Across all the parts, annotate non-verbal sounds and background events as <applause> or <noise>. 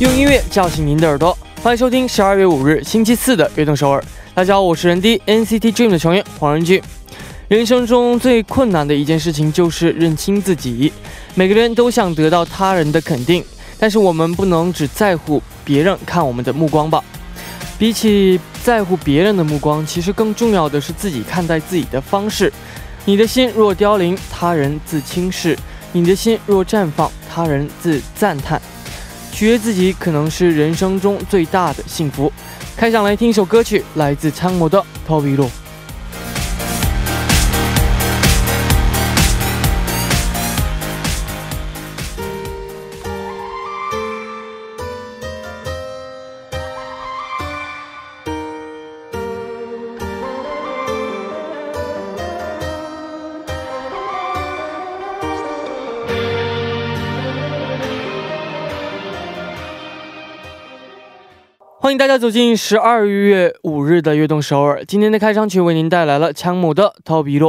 用音乐叫醒您的耳朵，欢迎收听十二月五日星期四的《悦动首尔》。大家好，我是人 D NCT Dream 的成员黄仁俊。人生中最困难的一件事情就是认清自己。每个人都想得到他人的肯定，但是我们不能只在乎别人看我们的目光吧？比起在乎别人的目光，其实更重要的是自己看待自己的方式。你的心若凋零，他人自轻视；你的心若绽放，他人自赞叹。取悦自己可能是人生中最大的幸福。开场来听一首歌曲，来自参谋的《逃避路》。欢迎大家走进十二月五日的悦动首尔。今天的开场曲为您带来了枪姆的《逃避路》。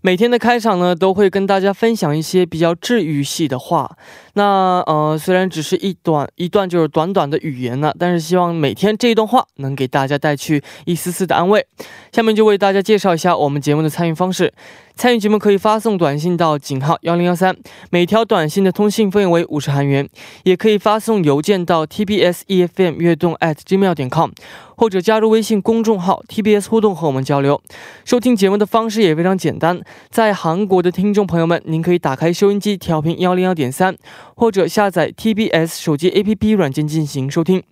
每天的开场呢，都会跟大家分享一些比较治愈系的话。那呃，虽然只是一短一段，就是短短的语言呢，但是希望每天这一段话能给大家带去一丝丝的安慰。下面就为大家介绍一下我们节目的参与方式。参与节目可以发送短信到井号幺零幺三，每条短信的通信费用为五十韩元；也可以发送邮件到 tbs efm 悦动 at gmail 点 com，或者加入微信公众号 tbs 互动和我们交流。收听节目的方式也非常简单，在韩国的听众朋友们，您可以打开收音机调频幺零幺点三，或者下载 tbs 手机 app 软件进行收听。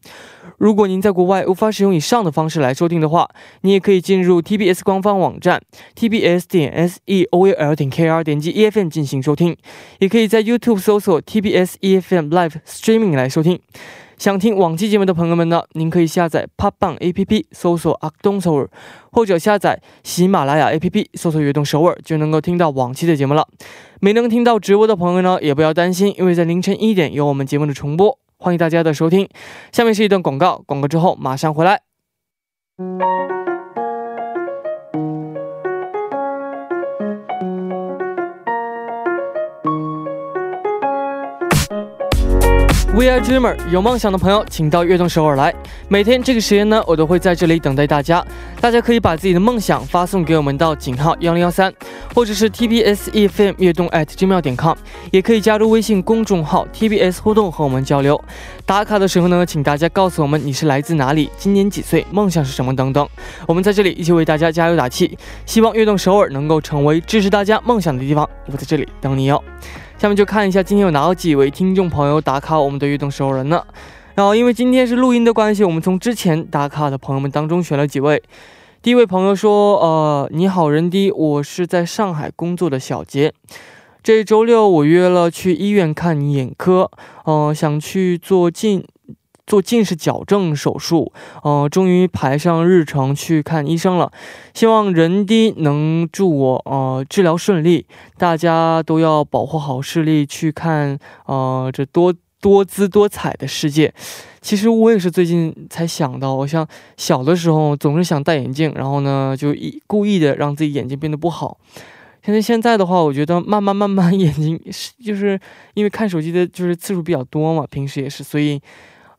如果您在国外无法使用以上的方式来收听的话，你也可以进入 TBS 官方网站 tbs 点 s e o l 点 k r 点击 e f m 进行收听，也可以在 YouTube 搜索 TBS EFM Live Streaming 来收听。想听往期节目的朋友们呢，您可以下载 p o p b a n g APP 搜索阿东首尔，或者下载喜马拉雅 APP 搜索悦动首尔，就能够听到往期的节目了。没能听到直播的朋友呢，也不要担心，因为在凌晨一点有我们节目的重播。欢迎大家的收听，下面是一段广告，广告之后马上回来。We are dreamer，有梦想的朋友，请到悦动首尔来。每天这个时间呢，我都会在这里等待大家。大家可以把自己的梦想发送给我们到井号幺零幺三，或者是 TBS EFM 悦动 at gmail 点 com，也可以加入微信公众号 TBS 互动和我们交流。打卡的时候呢，请大家告诉我们你是来自哪里，今年几岁，梦想是什么等等。我们在这里一起为大家加油打气，希望悦动首尔能够成为支持大家梦想的地方。我在这里等你哟。下面就看一下今天有哪几位听众朋友打卡我们的悦动首人呢？然后因为今天是录音的关系，我们从之前打卡的朋友们当中选了几位。第一位朋友说：“呃，你好，人滴，我是在上海工作的小杰。这周六我约了去医院看眼科，嗯，想去做近。”做近视矫正手术，呃，终于排上日程去看医生了。希望人低能祝我呃治疗顺利，大家都要保护好视力，去看呃这多多姿多彩的世界。其实我也是最近才想到，我像小的时候总是想戴眼镜，然后呢就一故意的让自己眼睛变得不好。现在现在的话，我觉得慢慢慢慢 <laughs> 眼睛是就是因为看手机的就是次数比较多嘛，平时也是，所以。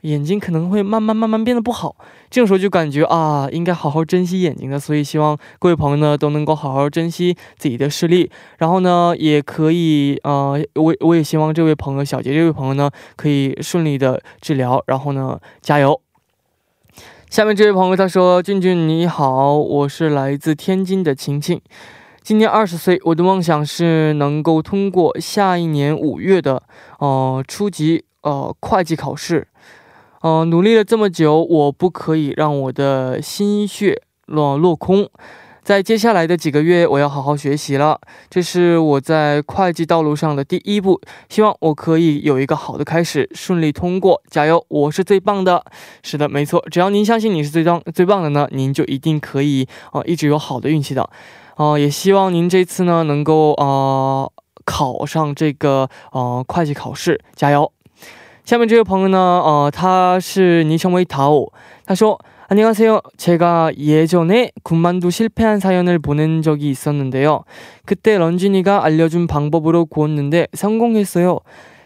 眼睛可能会慢慢慢慢变得不好，这种时候就感觉啊，应该好好珍惜眼睛的。所以希望各位朋友呢都能够好好珍惜自己的视力，然后呢也可以呃，我我也希望这位朋友小杰这位朋友呢可以顺利的治疗，然后呢加油。下面这位朋友他说：“俊俊你好，我是来自天津的晴晴，今年二十岁，我的梦想是能够通过下一年五月的呃初级呃会计考试。”嗯，努力了这么久，我不可以让我的心血落落空。在接下来的几个月，我要好好学习了。这是我在会计道路上的第一步，希望我可以有一个好的开始，顺利通过。加油，我是最棒的。是的，没错，只要您相信你是最棒最棒的呢，您就一定可以啊，一直有好的运气的。啊，也希望您这次呢能够啊考上这个呃会计考试，加油。 下面这位朋友呢，呃，他是昵称为다오。他说：“안녕하세요제가예전에군만두실패한사연을보낸적이있었는데요그때런쥔이가알려준방법으로구웠는데성공했어요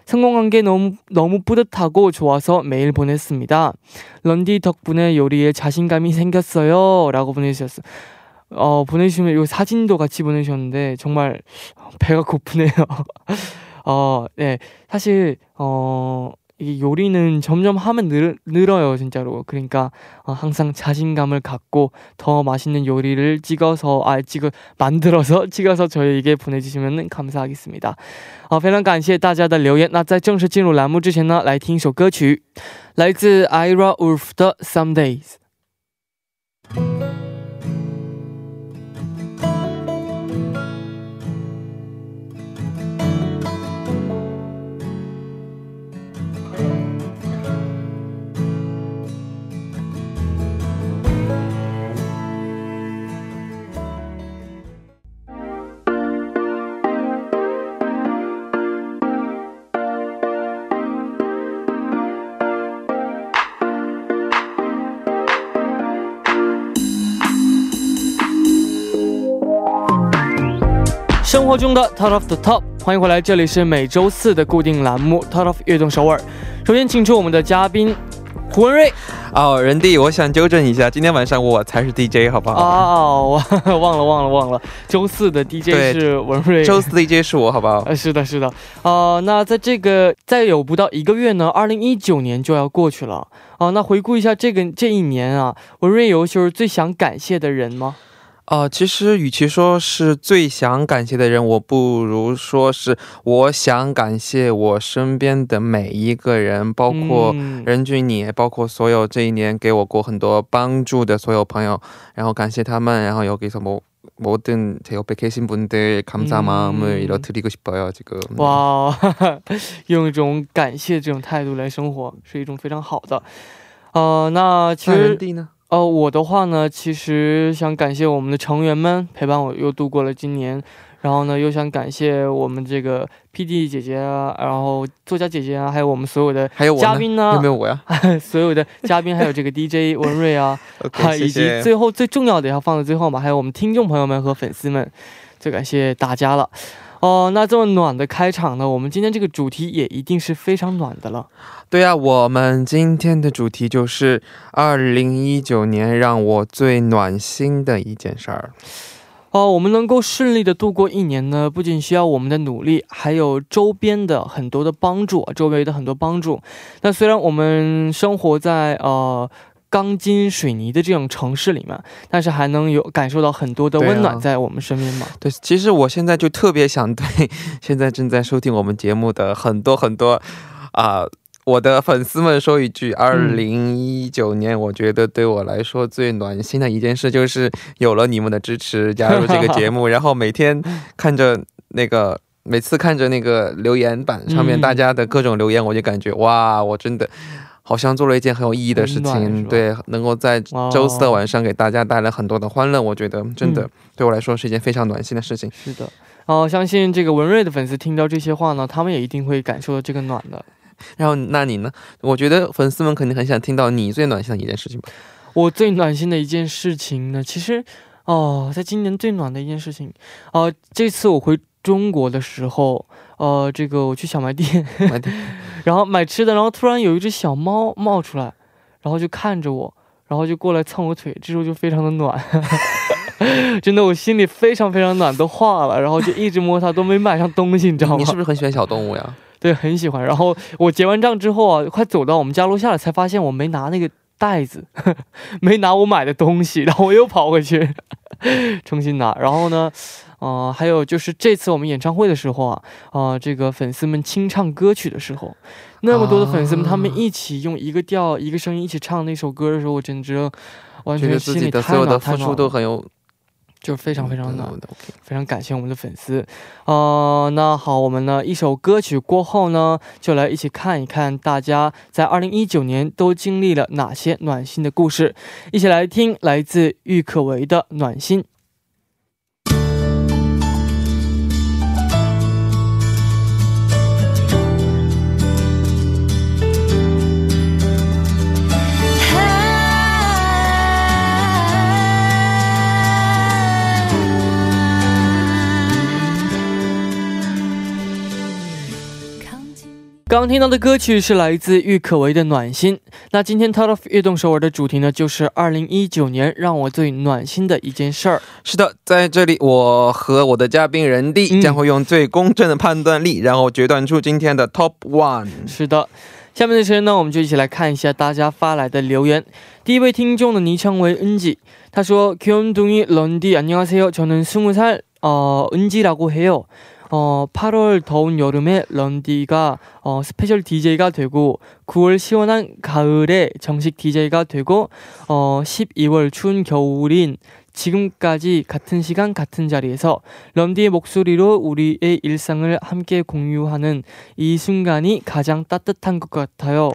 성공한 게 너무 너무 뿌듯하고 좋아서 메일 보냈습니다. 런디 덕분에 요리에 자신감이 생겼어요.라고 보내주셨어요. 어 보내주시면 이 사진도 같이 보내주셨는데 정말 배가 고프네요. <laughs> 어, 네 사실 어. 이 요리는 점점 하면 늘, 늘어요 진짜로 그러니까 어, 항상 자신감을 갖고 더 맛있는 요리를 찍어서 아 찍어 만들어서 <laughs> 찍어서 저에게 보내주시면 감사하겠습니다 好非常感谢大家的留言那在正式进入栏目之前呢来听一首歌曲来自 Ira Wolf 的 Some Days 活中的 Top of the Top，欢迎回来，这里是每周四的固定栏目 Top of 悦动首尔。首先，请出我们的嘉宾胡文瑞。哦，仁弟，我想纠正一下，今天晚上我才是 DJ，好不好？哦，<laughs> 忘了忘了忘了，周四的 DJ 是文瑞，周四 DJ 是我，好不好？<laughs> 呃，是的，是的。啊，那在这个再有不到一个月呢，二零一九年就要过去了。啊，那回顾一下这个这一年啊，文瑞有就是最想感谢的人吗？哦，其实与其说是最想感谢的人，我不如说是我想感谢我身边的每一个人，包括任俊你，包括所有这一年给我过很多帮助的所有朋友，然后感谢他们，然后有给什么모든제옆에계신분들감사마음을드리고싶어요这个哇，<laughs> 用一种感谢这种态度来生活，是一种非常好的。呃，那其实。 哦，我的话呢，其实想感谢我们的成员们陪伴我又度过了今年，然后呢，又想感谢我们这个 P D 姐姐啊，然后作家姐姐啊，还有我们所有的嘉宾呢，有没有我呀？<laughs> 所有的嘉宾，还有这个 DJ <laughs> 文瑞啊，以及最后最重要的要放在最后嘛，还有我们听众朋友们和粉丝们，最感谢大家了。哦，那这么暖的开场呢，我们今天这个主题也一定是非常暖的了。对啊，我们今天的主题就是二零一九年让我最暖心的一件事儿。哦，我们能够顺利的度过一年呢，不仅需要我们的努力，还有周边的很多的帮助，周围的很多帮助。那虽然我们生活在呃。钢筋水泥的这种城市里面，但是还能有感受到很多的温暖在我们身边吗？对，其实我现在就特别想对 <laughs> 现在正在收听我们节目的很多很多啊，我的粉丝们说一句：二零一九年，我觉得对我来说最暖心的一件事就是有了你们的支持，加入这个节目，<laughs> 然后每天看着那个，每次看着那个留言板上面大家的各种留言，我就感觉哇，我真的。好像做了一件很有意义的事情，对，能够在周四的晚上给大家带来很多的欢乐，我觉得真的对我来说是一件非常暖心的事情。是的，哦，相信这个文瑞的粉丝听到这些话呢，他们也一定会感受到这个暖的。然后，那你呢？我觉得粉丝们肯定很想听到你最暖心的一件事情吧。我最暖心的一件事情呢，其实，哦，在今年最暖的一件事情，哦，这次我回中国的时候。呃，这个我去 <laughs> 小卖店，然后买吃的，然后突然有一只小猫冒出来，然后就看着我，然后就过来蹭我腿，这时候就非常的暖，<laughs> 真的我心里非常非常暖，都化了，然后就一直摸它，都没买上东西，你知道吗？你是不是很喜欢小动物呀？<laughs> 对，很喜欢。然后我结完账之后啊，快走到我们家楼下了，才发现我没拿那个袋子，没拿我买的东西，然后我又跑回去 <laughs> 重新拿，然后呢？啊，还有就是这次我们演唱会的时候啊，啊，这个粉丝们清唱歌曲的时候，那么多的粉丝们，他们一起用一个调、一个声音一起唱那首歌的时候，我简直完全心里太暖太暖了，就是非常非常暖，非常感谢我们的粉丝。呃，那好，我们呢一首歌曲过后呢，就来一起看一看大家在二零一九年都经历了哪些暖心的故事，一起来听来自郁可唯的《暖心》。刚听到的歌曲是来自郁可唯的《暖心》。那今天 Top of 悦动首尔的主题呢，就是二零一九年让我最暖心的一件事儿。是的，在这里我和我的嘉宾人弟将会用最公正的判断力，然后决断出今天的 Top One。是的，下面的时间呢，我们就一起来看一下大家发来的留言。第一位听众的昵称为恩吉，他说：“귀염둥이런디안녕하세요저는스무살어은지라고해요。” 어, 8월 더운 여름에 런디가 어, 스페셜 DJ가 되고 9월 시원한 가을에 정식 DJ가 되고 어, 12월 추운 겨울인 지금까지 같은 시간 같은 자리에서 런디의 목소리로 우리의 일상을 함께 공유하는 이 순간이 가장 따뜻한 것 같아요.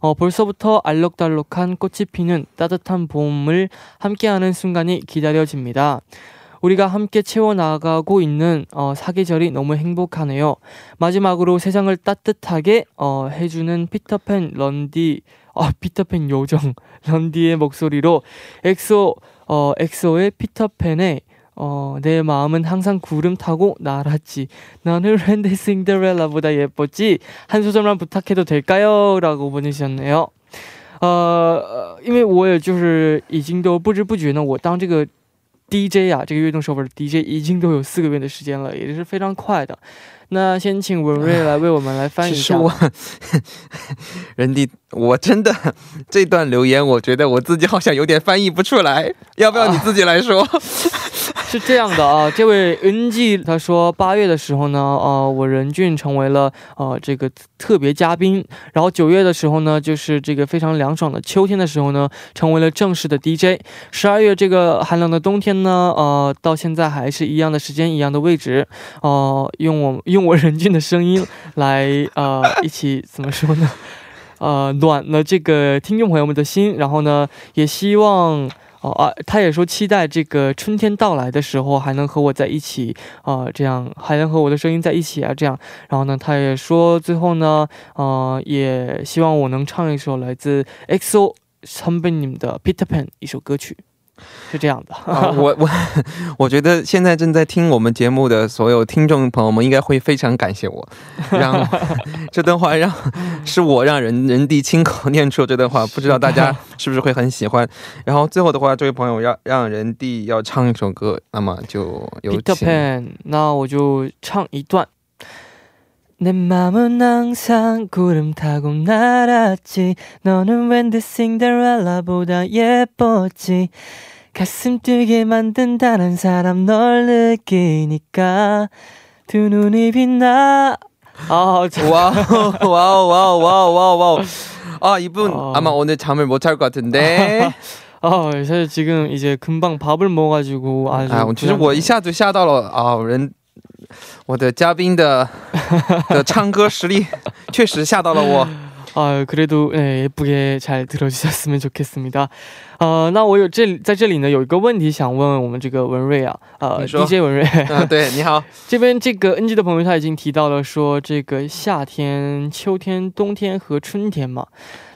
어, 벌써부터 알록달록한 꽃이 피는 따뜻한 봄을 함께하는 순간이 기다려집니다. 우리가 함께 채워나가고 있는 어, 사계절이 너무 행복하네요. 마지막으로 세상을 따뜻하게 어, 해주는 피터팬 런디, 어, 피터팬 요정 <laughs> 런디의 목소리로 엑소, 어, 엑소의 피터팬의 어, 내 마음은 항상 구름 타고 날았지. 나는 랜드 싱데렐라보다 예뻤지. 한 소절만 부탁해도 될까요? 라고 보내주셨네요. 呃，因为我也就是已经都不知不觉呢，我当这个 DJ 啊，这个悦动首尔的 DJ 已经都有四个月的时间了，也是非常快的。那先请文瑞来为我们来 <laughs> 翻译一下。我，<laughs> 人弟，我真的这段留言，我觉得我自己好像有点翻译不出来，要不要你自己来说？<laughs> <laughs> 是这样的啊，这位 NG 他说八月的时候呢，呃，我任俊成为了呃这个特别嘉宾，然后九月的时候呢，就是这个非常凉爽的秋天的时候呢，成为了正式的 DJ。十二月这个寒冷的冬天呢，呃，到现在还是一样的时间，一样的位置，哦，用我用我任俊的声音来呃一起怎么说呢？呃，暖了这个听众朋友们的心，然后呢，也希望。哦啊，他也说期待这个春天到来的时候还能和我在一起啊，这样还能和我的声音在一起啊，这样。然后呢，他也说最后呢，呃，也希望我能唱一首来自 EXO 参贝你的 Peter Pan 一首歌曲。是这样的，我我 <laughs> 我觉得现在正在听我们节目的所有听众朋友们应该会非常感谢我，<laughs> 让 <laughs> 这段话让是我让人人弟亲口念出这段话，不知道大家是不是会很喜欢。然后最后的话，这位朋友要让人弟要唱一首歌，那么就有请。那我就唱一段。 내마음은항상구름타고날았지너는웬드싱데렐라보다예뻤지가슴뛰게만든다는사람널느끼니까두눈이빛나 아, 와우, 와우, 와우, 와우, 와우, 와우. 아, 이분 어... 아마 오늘 잠을 못 잘 것 같은데. <laughs> 아, 사실 지금 이제 금방 밥을 먹어가지고 아주. 아, 其实我一下子吓到了啊，人 我的嘉宾的<laughs> 的唱歌实力确实吓到了我。<laughs> 啊，그래도네예쁘게잘들어주셨으면좋겠습니다呃，那我有这在这里呢，有一个问题想问问我们这个文瑞啊，呃，DJ 文瑞，啊，<laughs> 对，你好，这边这个 NG 的朋友他已经提到了说这个夏天、秋天、冬天和春天嘛，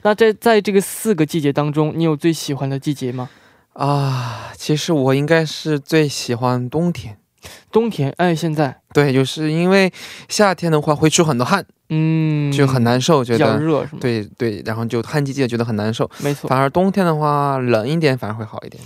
那在在这个四个季节当中，你有最喜欢的季节吗？啊，其实我应该是最喜欢冬天。 冬天，哎，现在对，就是因为夏天的话会出很多汗，嗯，就很难受，觉得热是吗？对对，然后就旱季节觉得很难受，没错。反而冬天的话冷一点反而会好一点。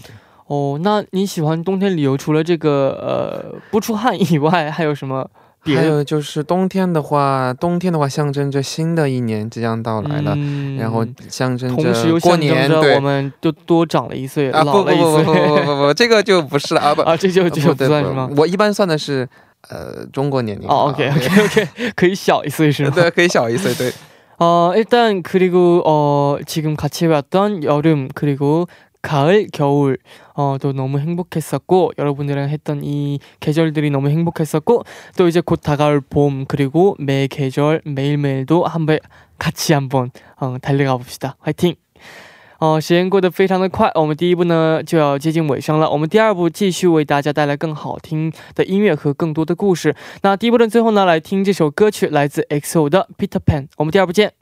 哦，那你喜欢冬天旅游除了这个呃不出汗以外，还有什么？还有就是冬天的话，冬天的话象征着新的一年即将到来了，然后象征着过年，对，我们就多长了一岁，啊不不不不不不不，这个就不是了啊不<laughs> 啊这就就不算是吗？我一般算的是呃中国年龄。哦 <laughs> OK OK OK 可以小一岁是吗？<laughs> 对，可以小一岁对。어일단그리고어지금같이해왔던여름그리고 가을, 겨울 어, 또 너무 행복했었고 여러분들이랑 했던 이 계절들이 너무 행복했었고 또 이제 곧 다가올 봄 그리고 매 계절 매일매일도 한번 같이 한번 어, 달려가 봅시다. 화이팅! 哦，时间过得非常的快，我们第一部呢就要接近尾声了。我们第二部继续为大家带来更好听的音乐和更多的故事。那第一部的最后呢，来听这首歌曲，来自 EXO 的 Peter Pan。我们第二部见。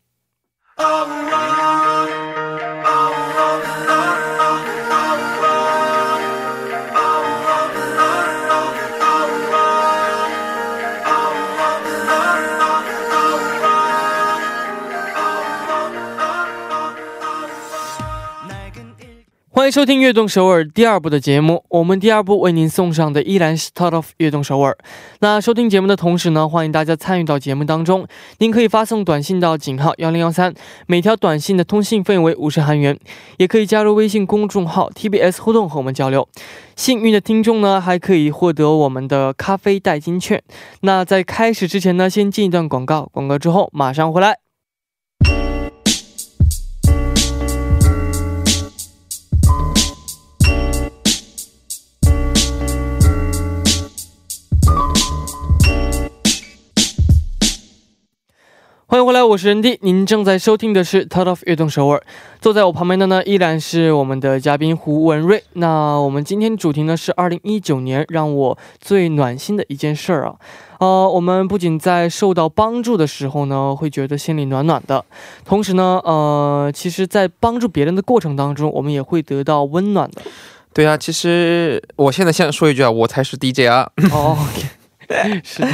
欢迎收听《悦动首尔》第二部的节目。我们第二部为您送上的依然是 Start of 悦动首尔。那收听节目的同时呢，欢迎大家参与到节目当中。您可以发送短信到井号幺零幺三，每条短信的通信费为五十韩元。也可以加入微信公众号 TBS 互动和我们交流。幸运的听众呢，还可以获得我们的咖啡代金券。那在开始之前呢，先进一段广告，广告之后马上回来。欢迎回来，我是任弟。您正在收听的是《Top of 悦动首尔》。坐在我旁边的呢，依然是我们的嘉宾胡文瑞。那我们今天主题呢是二零一九年让我最暖心的一件事儿啊。呃，我们不仅在受到帮助的时候呢，会觉得心里暖暖的，同时呢，呃，其实，在帮助别人的过程当中，我们也会得到温暖的。对啊，其实我现在先说一句啊，我才是 DJ 啊。哦。<laughs> 是的，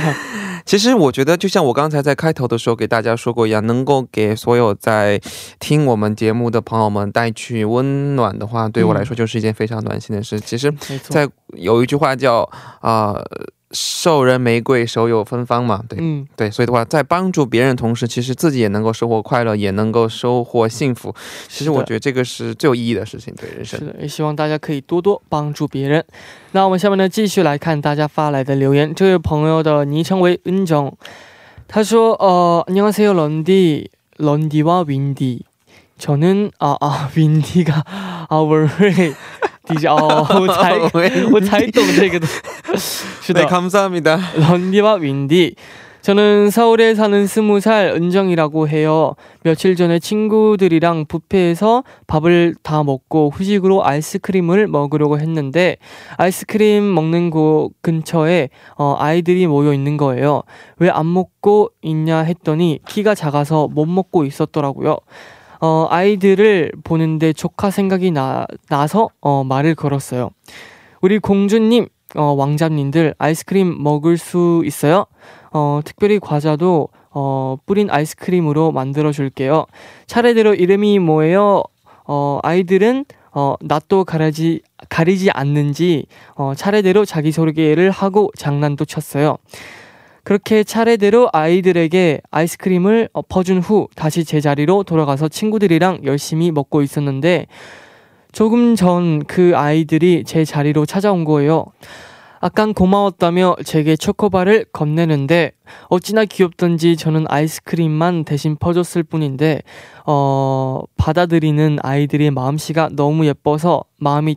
其实我觉得，就像我刚才在开头的时候给大家说过一样，能够给所有在听我们节目的朋友们带去温暖的话，对我来说就是一件非常暖心的事。其实，在有一句话叫啊。授人玫瑰，手有芬芳嘛，对，嗯，对，所以的话，在帮助别人同时，其实自己也能够收获快乐，也能够收获幸福。其实我觉得这个是最有意义的事情，对人生。是的，也希望大家可以多多帮助别人。那我们下面呢，继续来看大家发来的留言。这位朋友的昵称为恩정他说：“呃，안녕하세요런디런디와윈디저는아아윈디가아월에 哦，我才我才懂这个的。是的，감사합니다 <laughs> <laughs> 런디와 윈디。 저는 서울에 사는 스무 살 은정이라고 해요. 며칠 전에 친구들이랑 뷔페에서 밥을 다 먹고 후식으로 아이스크림을 먹으려고 했는데 아이스크림 먹는 곳 근처에 어, 아이들이 모여 있는 거예요. 왜 안 먹고 있냐 했더니 키가 작아서 못 먹고 있었더라고요. 어, 아이들을 보는데 조카 생각이 나, 나서 어, 말을 걸었어요. 우리 공주님, 어, 왕자님들 아이스크림 먹을 수 있어요? 어, 특별히 과자도 어, 뿌린 아이스크림으로 만들어 줄게요. 차례대로 이름이 뭐예요? 어, 아이들은 어, 낯도 가리지, 가리지 않는지 어, 차례대로 자기소개를 하고 장난도 쳤어요. 그렇게 차례대로 아이들에게 아이스크림을 퍼준 후 다시 제자리로 돌아가서 친구들이랑 열심히 먹고 있었는데 조금 전 그 아이들이 제 자리로 찾아온 거예요. 아깐 고마웠다며 제게 초코바를 건네는데 어찌나 귀엽던지 저는 아이스크림만 대신 퍼줬을 뿐인데 어 받아들이는 아이들의 마음씨가 너무 예뻐서 마음이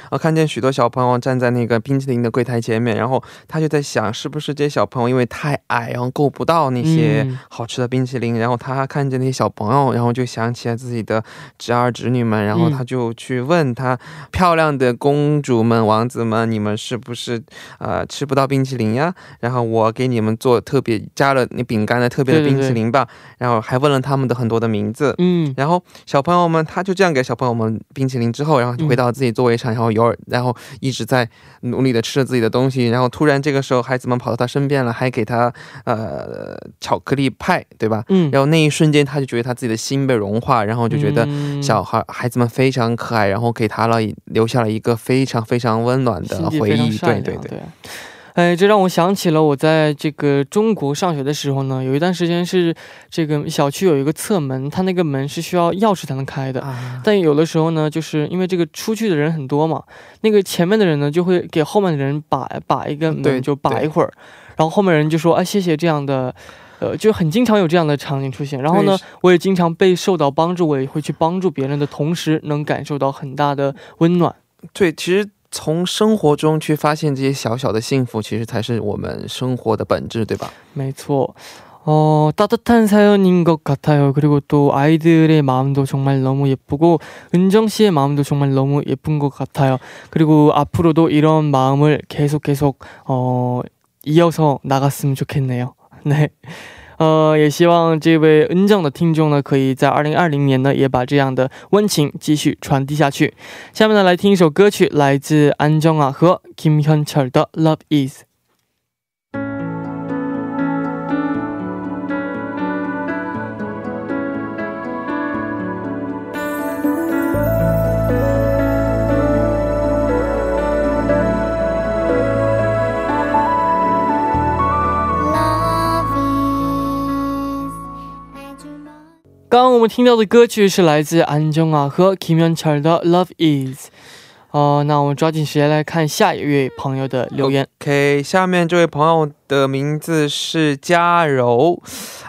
然后看见许多小朋友站在那个冰淇淋的柜台前面，然后他就在想，是不是这些小朋友因为太矮，然后够不到那些好吃的冰淇淋？然后他看见那些小朋友，然后就想起了自己的侄儿侄女们，然后他就去问他漂亮的公主们、王子们，你们是不是呃吃不到冰淇淋呀？然后我给你们做特别加了那饼干的特别的冰淇淋吧。然后还问了他们的很多的名字。嗯，然后小朋友们他就这样给小朋友们冰淇淋之后，然后就回到自己座位上，然后有。然后一直在努力的吃着自己的东西，然后突然这个时候孩子们跑到他身边了，还给他呃巧克力派，对吧？嗯。然后那一瞬间他就觉得他自己的心被融化，然后就觉得小孩孩子们非常可爱，然后给他了留下了一个非常非常温暖的回忆。对对对。哎，这让我想起了我在这个中国上学的时候呢，有一段时间是这个小区有一个侧门，它那个门是需要钥匙才能开的。但有的时候呢，就是因为这个出去的人很多嘛，那个前面的人呢就会给后面的人把把一个门就把一会儿，然后后面人就说啊谢谢这样的，呃，就很经常有这样的场景出现。然后呢，我也经常被受到帮助，我也会去帮助别人的同时，能感受到很大的温暖。对，其实。从生活中去发现这些小小的幸福，其实才是我们生活的本质，对吧？没错。어따뜻한사연인것같아요그리고또아이들의마음도정말너무예쁘고은정씨의마음도정말너무예쁜것같아요그리고앞으로도이런마음을계속계속어 이어서 나갔으면 좋겠네요. <laughs> 네。 呃，也希望这位恩正的听众呢，可以在二零二零年呢，也把这样的温情继续传递下去。下面呢，来听一首歌曲，来自安正啊和 Kim Hunter 的《Love Is》。刚刚我们听到的歌曲是来自安中啊和 Kim Yoon Chul 的《Love Is》。哦，那我们抓紧时间来看下一位朋友的留言。OK，下面这位朋友的名字是嘉柔。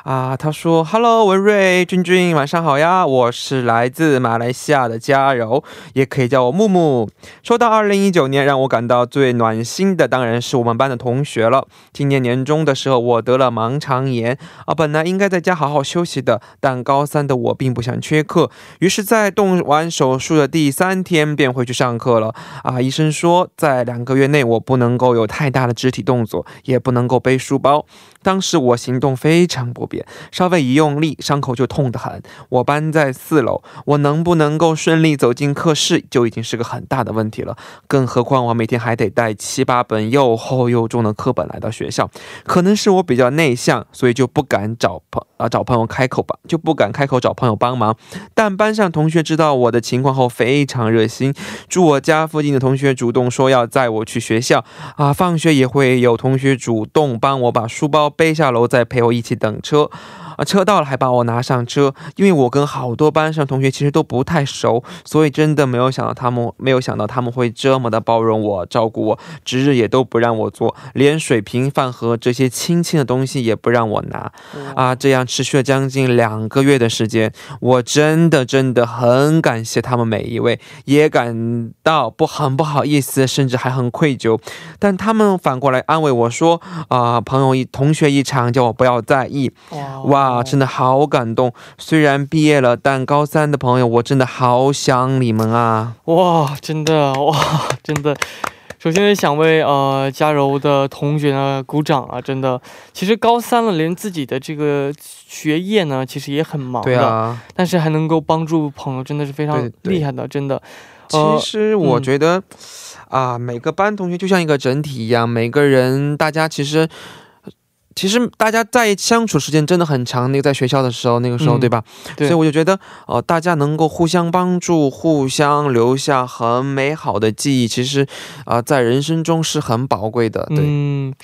啊，他说：“Hello，文瑞、君君，晚上好呀！我是来自马来西亚的嘉柔，也可以叫我木木。说到二零一九年，让我感到最暖心的当然是我们班的同学了。今年年中的时候，我得了盲肠炎啊，本来应该在家好好休息的，但高三的我并不想缺课，于是，在动完手术的第三天便回去上课了。啊，医生说，在两个月内我不能够有太大的肢体动作，也不能够背书包。当时我行动非常不便。”稍微一用力，伤口就痛得很。我搬在四楼，我能不能够顺利走进课室，就已经是个很大的问题了。更何况我每天还得带七八本又厚又重的课本来到学校。可能是我比较内向，所以就不敢找朋啊找朋友开口吧，就不敢开口找朋友帮忙。但班上同学知道我的情况后，非常热心。住我家附近的同学主动说要载我去学校啊，放学也会有同学主动帮我把书包背下楼，再陪我一起等车。啊，车到了还把我拿上车，因为我跟好多班上同学其实都不太熟，所以真的没有想到他们没有想到他们会这么的包容我、照顾我，值日也都不让我做，连水瓶、饭盒这些轻轻的东西也不让我拿。啊，这样持续了将近两个月的时间，我真的真的很感谢他们每一位，也感到不很不好意思，甚至还很愧疚。但他们反过来安慰我说：“啊，朋友一同学一场，叫我不要在意。”哇，真的好感动！虽然毕业了，但高三的朋友，我真的好想你们啊！哇，真的哇，真的。首先想为呃嘉柔的同学呢鼓掌啊！真的，其实高三了，连自己的这个学业呢，其实也很忙的。对啊。但是还能够帮助朋友，真的是非常厉害的，真的。其实我觉得啊，每个班同学就像一个整体一样，每个人大家其实。其实大家在相处时间真的很长，那个在学校的时候，那个时候对吧？对。所以我就觉得，呃，大家能够互相帮助，互相留下很美好的记忆，其实，啊，在人生中是很宝贵的。对。嗯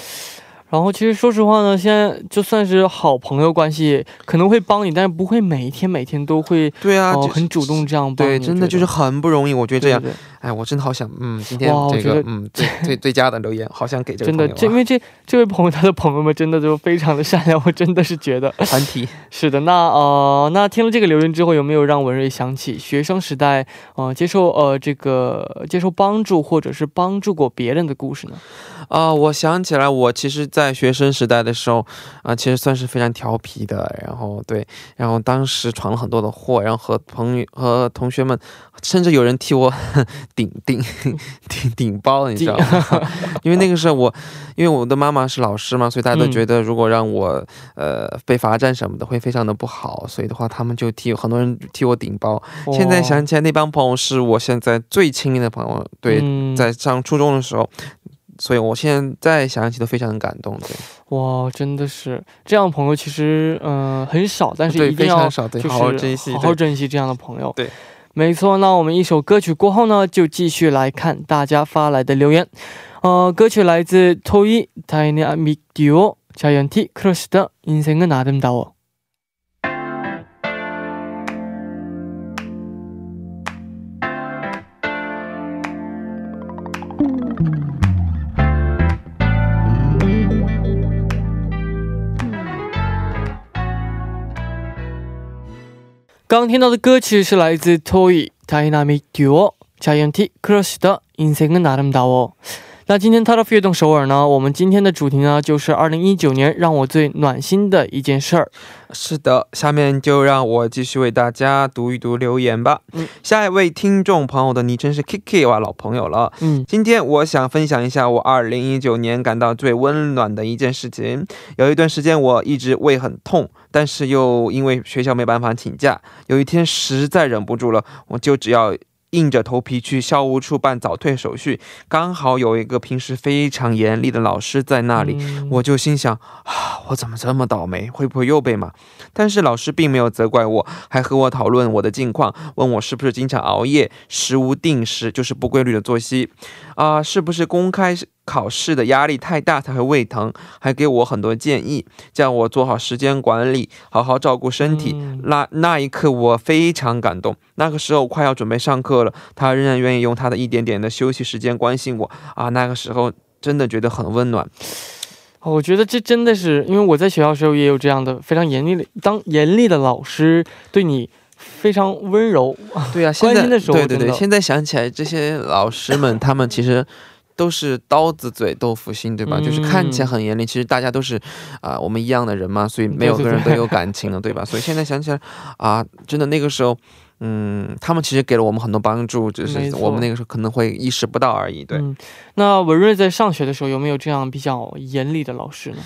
然后其实说实话呢，现在就算是好朋友关系，可能会帮你，但是不会每一天每天都会对啊，很主动这样帮你。对，真的就是很不容易。我觉得这样，哎，我真的好想，嗯，今天这个，嗯，最最最佳的留言，好想给这个真的，因为这这位朋友他的朋友们真的就非常的善良，我真的是觉得。团体是的，那呃，那听了这个留言之后，有没有让文瑞想起学生时代，呃，接受呃这个接受帮助或者是帮助过别人的故事呢？啊，我想起来，我其实，在学生时代的时候，啊，其实算是非常调皮的。然后，对，然后当时闯了很多的祸，然后和朋友和同学们，甚至有人替我 <laughs> 顶顶 <laughs> 顶顶包，你知道吗？<laughs> 因为那个时候我，因为我的妈妈是老师嘛，所以大家都觉得如果让我呃被罚站什么的会非常的不好，所以的话他们就替很多人替我顶包。现在想起来，那帮朋友是我现在最亲密的朋友。对，在上初中的时候。所以，我现在想起都非常的感动。对，哇，真的是这样的朋友，其实嗯很少，但是一定要就是好好珍惜，好好珍惜这样的朋友。对，没错。那我们一首歌曲过后呢，就继续来看大家发来的留言。呃，歌曲来自 Toy Dynamic Duo 자이언티 크러쉬的인생은아름다워 刚听到的歌曲是来自 Toy Dynamic Duo Giant Crush 的《인생은아름다워》。 那今天 t 的 f 动首尔呢？我们今天的主题呢，就是二零一九年让我最暖心的一件事儿。是的，下面就让我继续为大家读一读留言吧。嗯，下一位听众朋友的昵称是 Kiki，哇，老朋友了。嗯，今天我想分享一下我二零一九年感到最温暖的一件事情。有一段时间我一直胃很痛，但是又因为学校没办法请假，有一天实在忍不住了，我就只要。硬着头皮去校务处办早退手续，刚好有一个平时非常严厉的老师在那里，我就心想啊，我怎么这么倒霉，会不会又被骂？但是老师并没有责怪我，还和我讨论我的近况，问我是不是经常熬夜，食无定时，就是不规律的作息，啊，是不是公开？考试的压力太大才会胃疼，还给我很多建议，叫我做好时间管理，好好照顾身体。那那一刻我非常感动。那个时候快要准备上课了，他仍然愿意用他的一点点的休息时间关心我啊！那个时候真的觉得很温暖。我觉得这真的是因为我在学校时候也有这样的非常严厉的，当严厉的老师对你非常温柔，对啊，关心的时候，对对对，现在想起来这些老师们，他们其实。都是刀子嘴豆腐心，对吧？就是看起来很严厉，其实大家都是啊，我们一样的人嘛，所以没有个人都有感情的，对吧？<laughs> 所以现在想起来啊，真的那个时候，嗯，他们其实给了我们很多帮助，只是我们那个时候可能会意识不到而已。对，那文瑞在上学的时候有没有这样比较严厉的老师呢？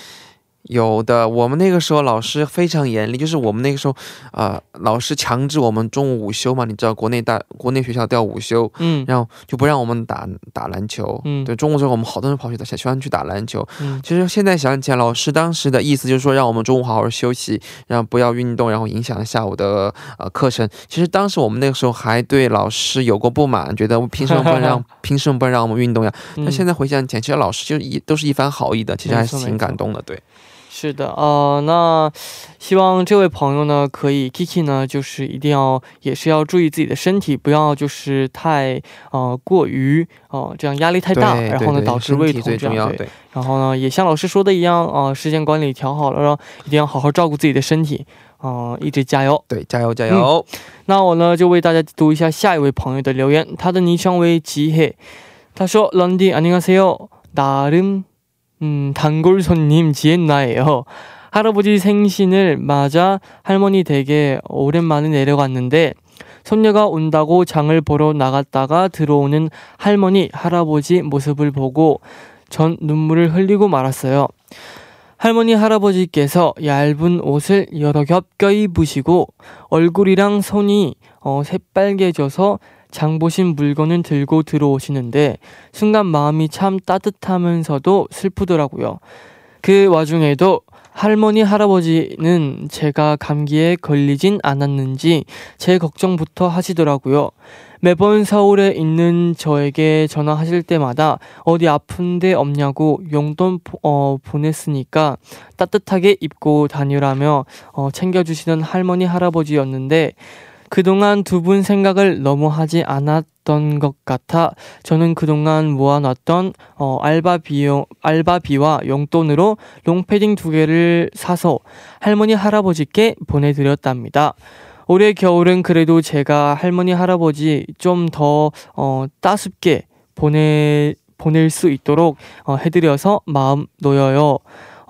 有的，我们那个时候老师非常严厉，就是我们那个时候，啊，老师强制我们中午午休嘛，你知道国内大国内学校都要午休，嗯，然后就不让我们打打篮球，嗯，对，中午时候我们好多人跑去打，喜欢去打篮球，嗯，其实现在想起来，老师当时的意思就是说让我们中午好好休息，然后不要运动，然后影响下午的呃课程。其实当时我们那个时候还对老师有过不满，觉得凭什么不让 <laughs> 凭什么不让我们运动呀？但现在回想起来，其实老师就一都是一番好意的，其实还是挺感动的，对。是的，呃，那希望这位朋友呢，可以 Kiki 呢，就是一定要也是要注意自己的身体，不要就是太呃过于哦这样压力太大，然后呢导致胃痛这样对。然后呢，也像老师说的一样啊，时间管理调好了，然后一定要好好照顾自己的身体，啊，一直加油。对，加油加油。那我呢就为大家读一下下一位朋友的留言，他的昵称为吉黑，他说런디안녕하세요나름 음, 단골 손님 지엔나예요. 할아버지 생신을 맞아 할머니 댁에 오랜만에 내려갔는데 손녀가 온다고 장을 보러 나갔다가 들어오는 할머니, 할아버지 모습을 보고 전 눈물을 흘리고 말았어요. 할머니, 할아버지께서 얇은 옷을 여러 겹 껴입으시고 얼굴이랑 손이 어, 새빨개져서 장보신 물건을 들고 들어오시는데 순간 마음이 참 따뜻하면서도 슬프더라고요. 그 와중에도 할머니, 할아버지는 제가 감기에 걸리진 않았는지 제 걱정부터 하시더라고요. 매번 서울에 있는 저에게 전화하실 때마다 어디 아픈데 없냐고 용돈 어, 보냈으니까 따뜻하게 입고 다니라며 어, 챙겨주시는 할머니, 할아버지였는데 그동안 두 분 생각을 너무 하지 않았던 것 같아 저는 그동안 모아놨던 어, 알바 비용 알바비와 용돈으로 롱패딩 두 개를 사서 할머니 할아버지께 보내드렸답니다. 올해 겨울은 그래도 제가 할머니 할아버지 좀더 어, 따숩게 보내 보낼 수 있도록 어, 해드려서 마음 놓여요.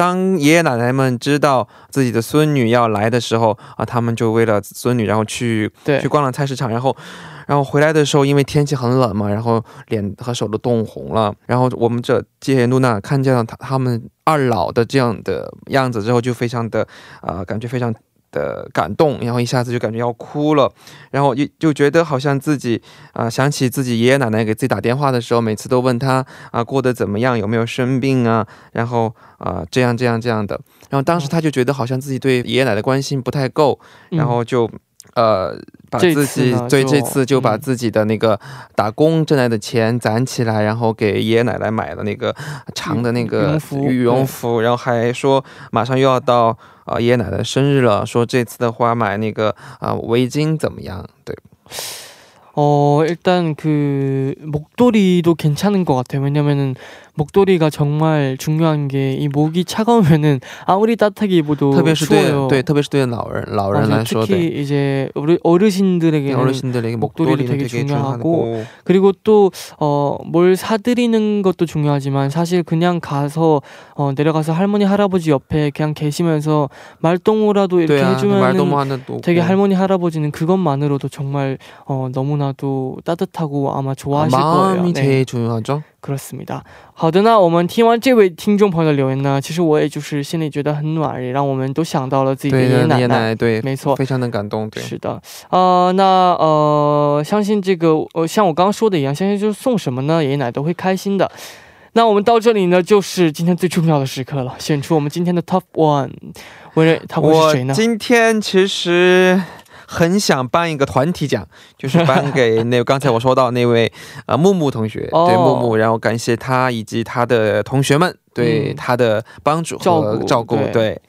当爷爷奶奶们知道自己的孙女要来的时候啊，他们就为了孙女，然后去去逛了菜市场，然后。然后回来的时候，因为天气很冷嘛，然后脸和手都冻红了。然后我们这杰露娜看见了他他们二老的这样的样子之后，就非常的啊，感觉非常的感动，然后一下子就感觉要哭了。然后就就觉得好像自己啊，想起自己爷爷奶奶给自己打电话的时候，每次都问他啊过得怎么样，有没有生病啊，然后啊这样这样这样的。然后当时他就觉得好像自己对爷爷奶奶关心不太够，然后就。呃，把自己对这次就把自己的那个打工挣来的钱攒起来，然后给爷爷奶奶买了那个长的那个羽绒服，然后还说马上又要到啊爷爷奶奶生日了，说这次的话买那个啊围巾怎么样？对。 어, 일단 그 목도리도 괜찮은 것 같아요. 왜냐면은 목도리가 정말 중요한 게 이 목이 차가우면은 아무리 따뜻하게 입어도 特别是对 추워요. 对，特别是对老人老人 맞아요. 来说， 특히 对 이제 어르, 어르신들에게는 어르신들에게 목도리도 목도리는 되게 되게 중요하고 중요하고 그리고 또 어 뭘 사드리는 것도 중요하지만 사실 그냥 가서 어 내려가서 할머니 할아버지 옆에 그냥 계시면서 말동무라도 이렇게 对啊， 해주면 买东西都 되게 할머니 할아버지는 그것만으로도 정말 어 너무나도 따뜻하고 아마 좋아하실 거예요. 마음이 네. 제일 중요하죠. 그렇습니다. 好的，那我们听完这位听众朋友的留言呢，其实我也就是心里觉得很暖，也让我们都想到了自己的对爷爷奶奶。爷爷奶奶，对，没错非常的感动，对。是的，呃，那呃，相信这个，呃，像我刚刚说的一样，相信就是送什么呢，爷爷奶奶都会开心的。那我们到这里呢，就是今天最重要的时刻了，选出我们今天的 Top One，文瑞他会是我谁呢？今天其实 很想颁一个团体奖，<laughs> 就是颁给那刚才我说到那位 <laughs> 呃木木同学，哦对木木，然后感谢他以及他的同学们对嗯他的帮助照顾和照顾，对对。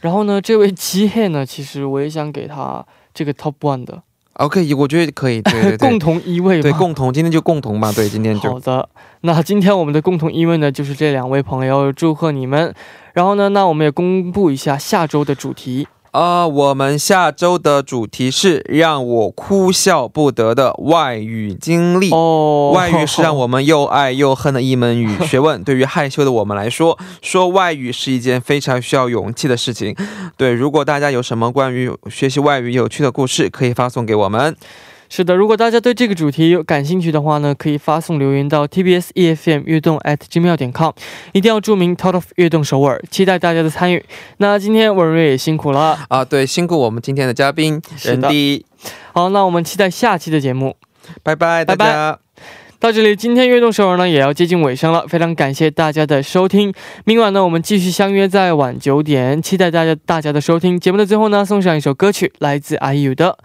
然后呢，这位吉黑呢，其实我也想给他这个 Top One 的 OK，我觉得可以，对对 <laughs> 对共，同一位。对共同，今天就共同吧，对，今天就好的，那今天我们的共同一位呢，就是这两位朋友，祝贺你们。然后呢，那我们也公布一下下周的主题。啊、我们下周的主题是让我哭笑不得的外语经历。哦，外语是让我们又爱又恨的一门语学问。对于害羞的我们来说，<laughs> 说外语是一件非常需要勇气的事情。对，如果大家有什么关于学习外语有趣的故事，可以发送给我们。是的，如果大家对这个主题有感兴趣的话呢，可以发送留言到 tbs efm 悦动 at gmail 点 com，一定要注明 t o t of 悦动首尔，期待大家的参与。那今天文瑞也辛苦了，啊，对，辛苦我们今天的嘉宾人第，好，那我们期待下期的节目。拜拜，大拜拜。到这里，今天悦动首尔呢也要接近尾声了，非常感谢大家的收听。明晚呢，我们继续相约在晚九点，期待大家大家的收听。节目的最后呢，送上一首歌曲，来自 IU 的《